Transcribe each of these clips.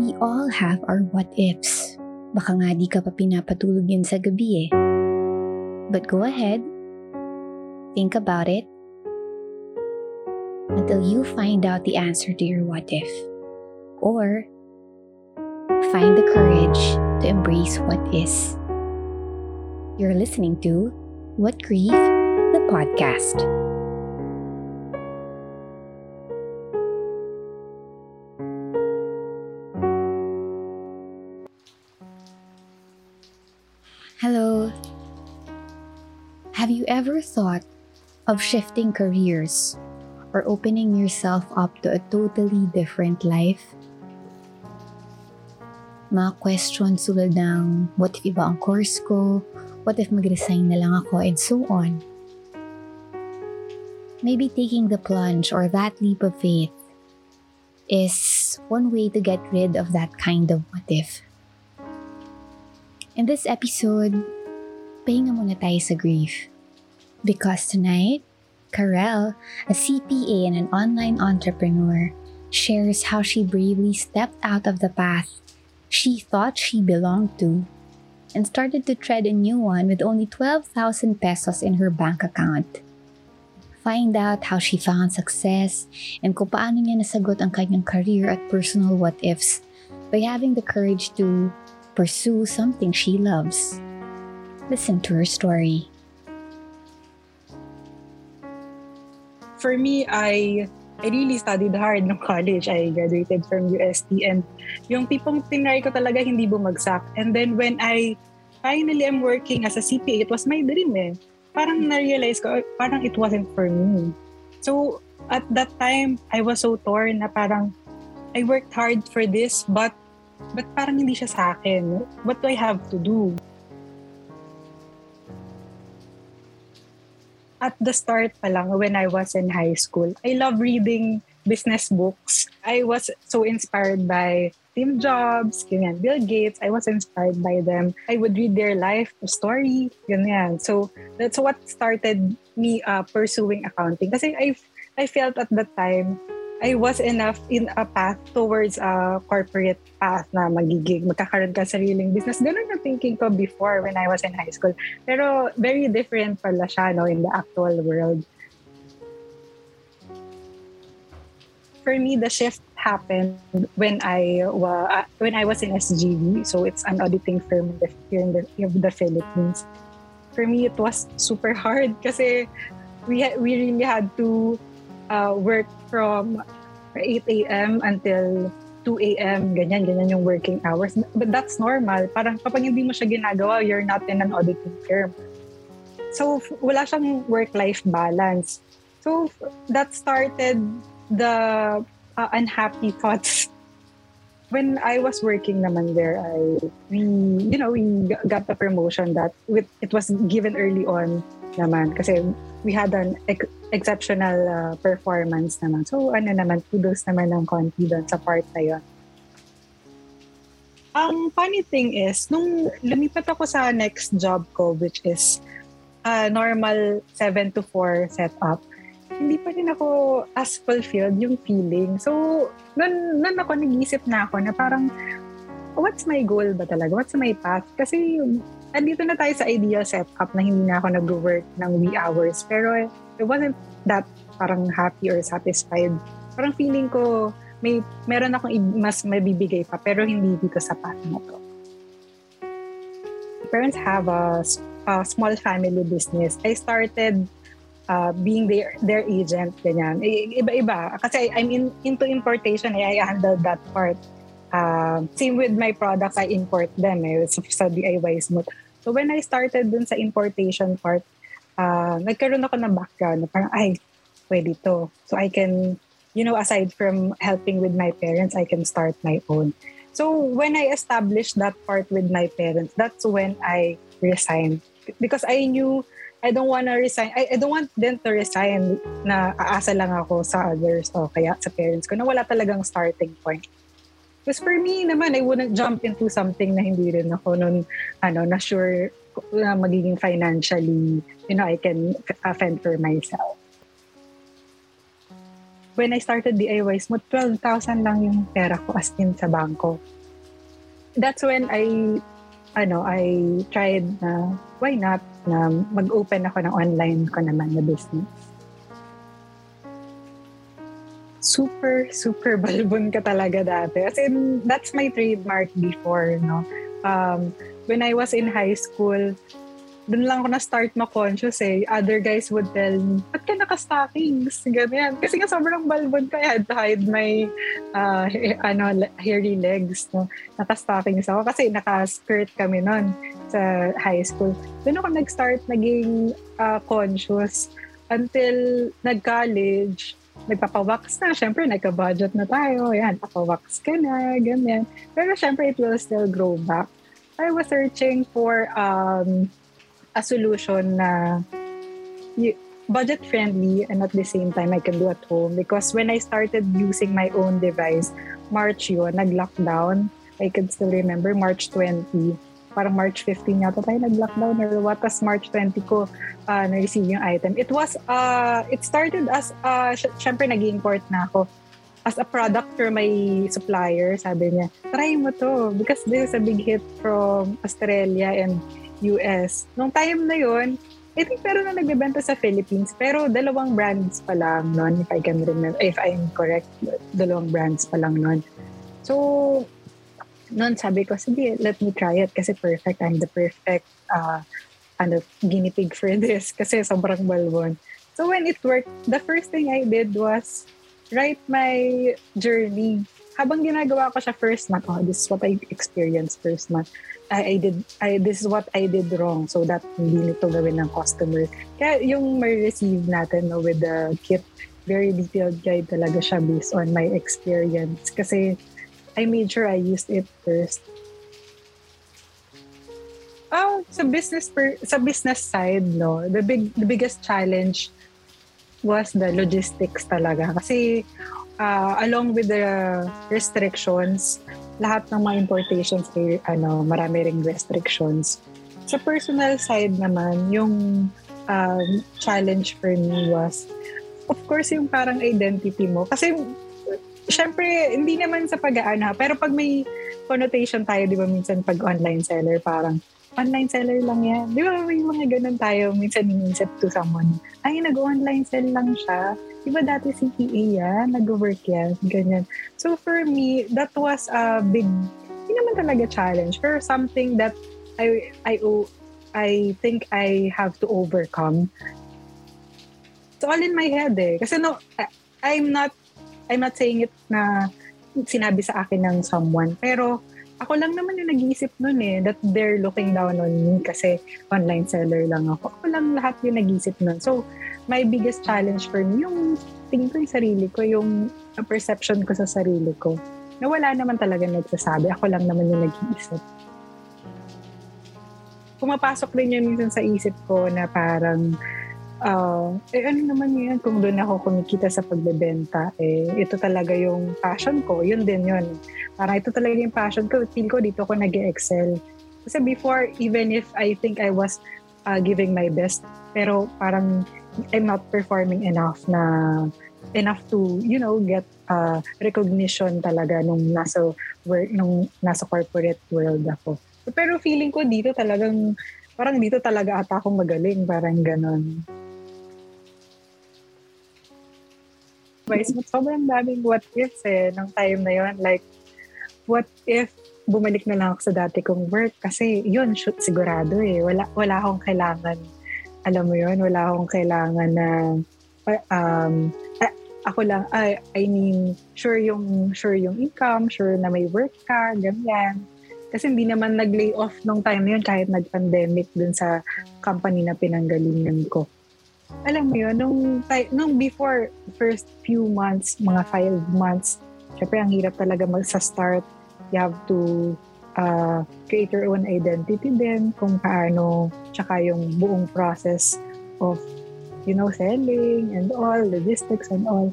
We all have our what ifs. Baka nga di ka pa pinapatulog yun sa gabi eh. But go ahead. Think about it. Until you find out the answer to your what if. Or find the courage to embrace what is. You're listening to What Grief, the podcast. Hello. Have you ever thought of shifting careers or opening yourself up to a totally different life? Mga questions tulad ng what if iba ang course ko? What if mag-resign na lang ako? And so on. Maybe taking the plunge or that leap of faith is one way to get rid of that kind of what if. In this episode, pahinga muna tayo sa grief. Because tonight, Karel, a CPA and an online entrepreneur, shares how she bravely stepped out of the path she thought she belonged to and started to tread a new one with only 12,000 pesos in her bank account. Find out how she found success and kung paano niya nasagot ang kanyang career at personal what-ifs by having the courage to pursue something she loves. Listen to her story. For me, I I really studied hard nung college. I graduated from UST and yung tipong tinry ko talaga hindi bumagsak. And then when I finally am working as a CPA, it was my dream eh. Parang na-realize ko, parang it wasn't for me. So at that time, I was so torn na parang I worked hard for this but but parang hindi siya sa akin. What do I have to do? At the start pa lang, when I was in high school, I love reading business books. I was so inspired by Steve Jobs, ganyan, Bill Gates. I was inspired by them. I would read their life story, ganyan. So that's what started me uh, pursuing accounting. Kasi I, I felt at that time I was enough in a path towards a corporate path na magiging, magkakaroon ka sariling business. Ganun na thinking ko before when I was in high school. Pero very different pala siya no, in the actual world. For me, the shift happened when I uh, when I was in SGV. So it's an auditing firm here in the, in the Philippines. For me, it was super hard kasi we we really had to uh, work from 8 a.m. until 2 a.m. Ganyan, ganyan yung working hours. But that's normal. Parang kapag hindi mo siya ginagawa, you're not in an auditing firm. So, wala siyang work-life balance. So, that started the uh, unhappy thoughts. When I was working naman there, I we you know we got the promotion that with it was given early on naman kasi we had an ex- exceptional uh, performance naman. So ano naman, kudos naman ng konti doon sa part na yun. Ang funny thing is, nung lumipat ako sa next job ko, which is a normal 7 to 4 setup, hindi pa rin ako as fulfilled yung feeling. So, nun, nun ako nag-isip na ako na parang, what's my goal ba talaga? What's my path? Kasi andito na tayo sa ideal setup na hindi na ako nag-work ng wee hours. Pero it wasn't that parang happy or satisfied. Parang feeling ko may meron akong mas mabibigay pa pero hindi dito sa path na to. Parents have a, a small family business. I started uh, being their their agent ganyan. Iba-iba kasi I'm in, into importation eh, I handle that part. Uh, same with my products, I import them eh, sa DIY Smooth. So when I started dun sa importation part, uh, nagkaroon ako ng background na parang, ay, pwede to. So I can, you know, aside from helping with my parents, I can start my own. So when I established that part with my parents, that's when I resigned. Because I knew I don't want to resign. I, I don't want them to resign na aasa lang ako sa others o kaya sa parents ko na wala talagang starting point. Because for me naman, I wouldn't jump into something na hindi rin ako nun, ano, na sure na magiging financially, you know, I can fend for myself. when I started DIY Smooth, 12,000 lang yung pera ko as in sa bangko. That's when I, ano, I tried na, why not, na mag-open ako ng online ko naman na business. Super, super balbon ka talaga dati. As in, that's my trademark before, no? Um, when I was in high school, doon lang ako na-start ma-conscious eh. Other guys would tell me, ba't ka naka-stockings? Ganyan. Kasi nga sobrang balbon ko. I had to hide my uh, ano, hairy legs. No? Naka-stockings ako kasi naka-skirt kami noon sa high school. Doon ako nag-start naging uh, conscious until nag-college nagpapawax na. Siyempre, nagka-budget na tayo. Yan, papawax ka na, ganyan. Pero siyempre, it will still grow back. I was searching for um, a solution na budget friendly and at the same time I can do at home because when I started using my own device March yun nag-lockdown I can still remember March 20 parang March 15 yata tayo nag-lockdown or what tas March 20 ko uh, na-receive yung item it was uh, it started as uh, syempre nag-import na ako as a product for my supplier sabi niya try mo to because this is a big hit from Australia and US. Nung time na yun, I think pero na nagbebenta sa Philippines, pero dalawang brands pa lang nun, if I can remember, if I'm correct, dalawang brands pa lang nun. So, noon sabi ko, sige, let me try it kasi perfect. I'm the perfect uh, ano, guinea pig for this kasi sobrang balbon. So when it worked, the first thing I did was write my journey. Habang ginagawa ko siya first month, oh, this is what I experienced first month. I, I did, I, this is what I did wrong so that hindi nito gawin ng customer. Kaya yung may receive natin no, with the kit, very detailed guide talaga siya based on my experience. Kasi I made sure I used it first. Oh, sa business per, sa business side, no, the big the biggest challenge was the logistics talaga. Kasi uh, along with the restrictions, lahat ng mga importations ay ano, marami ring restrictions. Sa personal side naman, yung um, challenge for me was, of course, yung parang identity mo. Kasi, syempre, hindi naman sa pag-aana, pero pag may connotation tayo, di ba, minsan pag online seller, parang, online seller lang yan. Di ba, may mga ganun tayo, minsan inisip to someone, ay, nag-online sell lang siya di ba dati si PA yan, nag-work yan, ganyan. So for me, that was a big, hindi naman talaga challenge, pero something that I, I, I think I have to overcome. It's all in my head eh. Kasi no, I'm not, I'm not saying it na sinabi sa akin ng someone, pero ako lang naman yung nag-iisip nun eh, that they're looking down on me kasi online seller lang ako. Ako lang lahat yung nag-iisip nun. So, my biggest challenge for me, yung tingin ko yung sarili ko, yung perception ko sa sarili ko, na wala naman talaga nagsasabi. Ako lang naman yung nag-iisip. Pumapasok din yun minsan sa isip ko na parang, uh, eh ano naman yun kung doon ako kumikita sa pagbebenta, eh ito talaga yung passion ko. Yun din yun. Parang ito talaga yung passion ko. Feel ko dito ko nag excel Kasi before, even if I think I was uh, giving my best, pero parang I'm not performing enough na enough to you know get uh, recognition talaga nung nasa work nung nasa corporate world ako. Pero feeling ko dito talagang parang dito talaga ata akong magaling, parang ganon. Vice, but sobrang daming what ifs eh, nung time na yon Like, what if bumalik na lang ako sa dati kong work? Kasi yun, shoot, sigurado eh. Wala, wala akong kailangan alam mo yon wala akong kailangan na um, ako lang, I, I mean, sure yung, sure yung income, sure na may work ka, ganyan. Kasi hindi naman nag-lay off nung time na yun kahit nag-pandemic dun sa company na pinanggalingan ko. Alam mo yun, nung, nung before first few months, mga five months, syempre ang hirap talaga mag sa start. You have to uh, create your own identity din kung paano tsaka yung buong process of you know selling and all logistics and all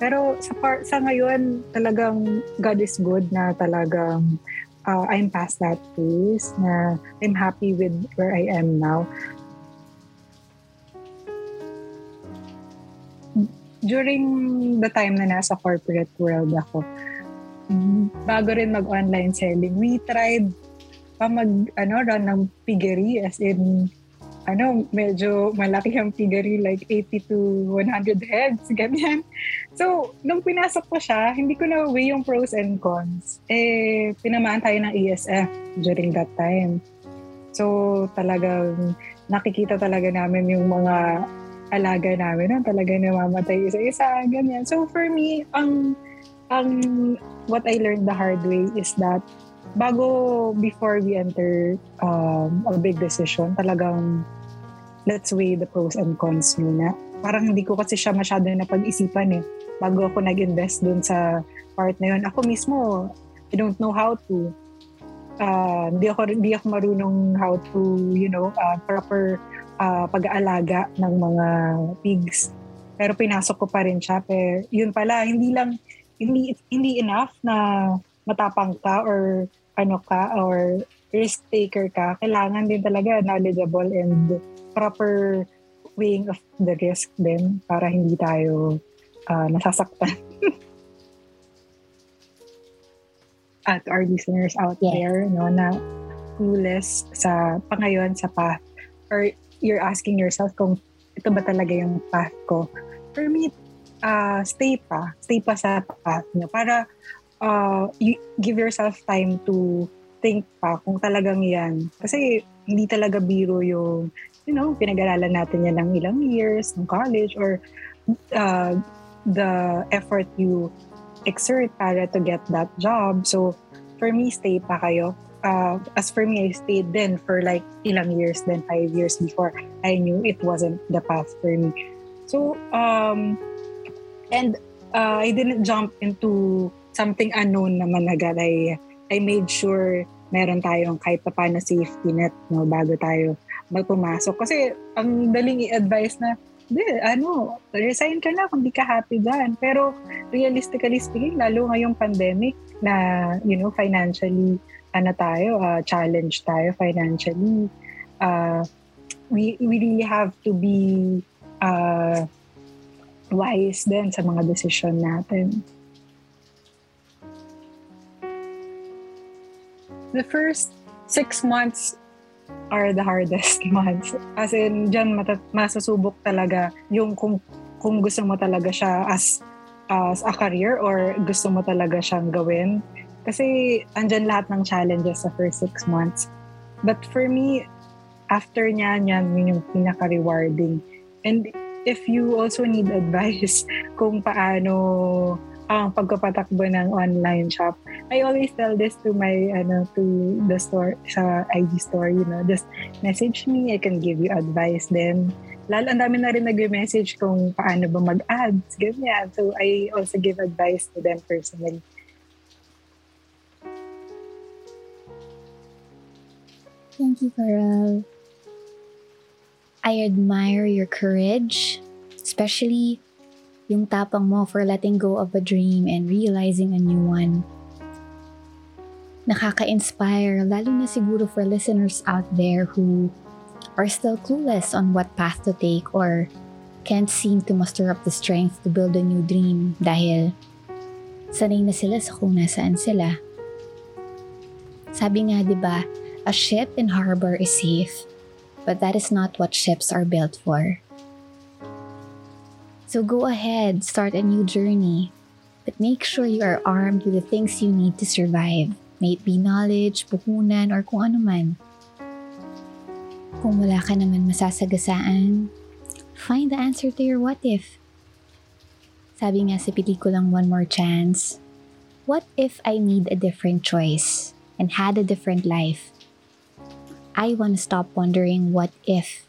pero sa part sa ngayon talagang God is good na talagang uh, I'm past that phase na I'm happy with where I am now during the time na nasa corporate world ako, bago rin mag-online selling, we tried pa mag ano run ng piggery as in ano medyo malaki ang piggery like 80 to 100 heads ganyan. So nung pinasok ko siya hindi ko na weigh yung pros and cons. Eh pinamaan tayo ng ESF during that time. So talagang nakikita talaga namin yung mga alaga namin na talaga namamatay isa-isa ganyan so for me ang ang what I learned the hard way is that bago before we enter um, a big decision, talagang let's weigh the pros and cons muna. Parang hindi ko kasi siya masyado na pag-isipan eh. Bago ako nag-invest dun sa part na yun. Ako mismo, I don't know how to. Uh, hindi ako hindi ako marunong how to, you know, uh, proper uh, pag-aalaga ng mga pigs. Pero pinasok ko pa rin siya. Pero yun pala, hindi lang, hindi, hindi enough na matapang ka or ano ka or risk taker ka, kailangan din talaga knowledgeable and proper weighing of the risk din para hindi tayo uh, nasasaktan. At our listeners out yes. there, no, na clueless sa pangayon sa path or you're asking yourself kung ito ba talaga yung path ko. For me, uh, stay pa. Stay pa sa path niyo para uh, you give yourself time to think pa kung talagang yan. Kasi hindi talaga biro yung, you know, pinag-aralan natin yan ng ilang years, ng college, or uh, the effort you exert para to get that job. So, for me, stay pa kayo. Uh, as for me, I stayed then for like ilang years, then five years before I knew it wasn't the path for me. So, um, and uh, I didn't jump into something unknown naman agad. I, I made sure meron tayong kahit pa paano safety net no, bago tayo magpumasok. Kasi ang daling i-advise na, di, ano, resign ka na kung di ka happy dyan. Pero realistically speaking, lalo ngayong pandemic na, you know, financially, ano tayo, uh, challenge tayo financially. Uh, we, we really have to be uh, wise din sa mga decision natin. the first six months are the hardest months. As in, dyan mata- masasubok talaga yung kung, kung gusto mo talaga siya as, as a career or gusto mo talaga siyang gawin. Kasi andyan lahat ng challenges sa first six months. But for me, after niya, yan, yun yung pinaka-rewarding. And if you also need advice kung paano ang pagpapatakbo ng online shop. I always tell this to my ano to the store sa IG store, you know, just message me, I can give you advice then. Lalo ang dami na rin nag-message kung paano ba mag-ads, ganyan. So I also give advice to them personally. Thank you, Carol. I admire your courage, especially yung tapang mo for letting go of a dream and realizing a new one. Nakaka-inspire, lalo na siguro for listeners out there who are still clueless on what path to take or can't seem to muster up the strength to build a new dream dahil sanay na sila sa kung nasaan sila. Sabi nga 'di ba, a ship in harbor is safe, but that is not what ships are built for. So go ahead, start a new journey. But make sure you are armed with the things you need to survive. May it be knowledge, puhunan, or kung ano man. Kung wala ka naman masasagasaan, find the answer to your what if. Sabi nga sa pelikulang One More Chance, what if I made a different choice and had a different life? I want to stop wondering what if.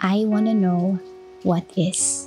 I want to know what is.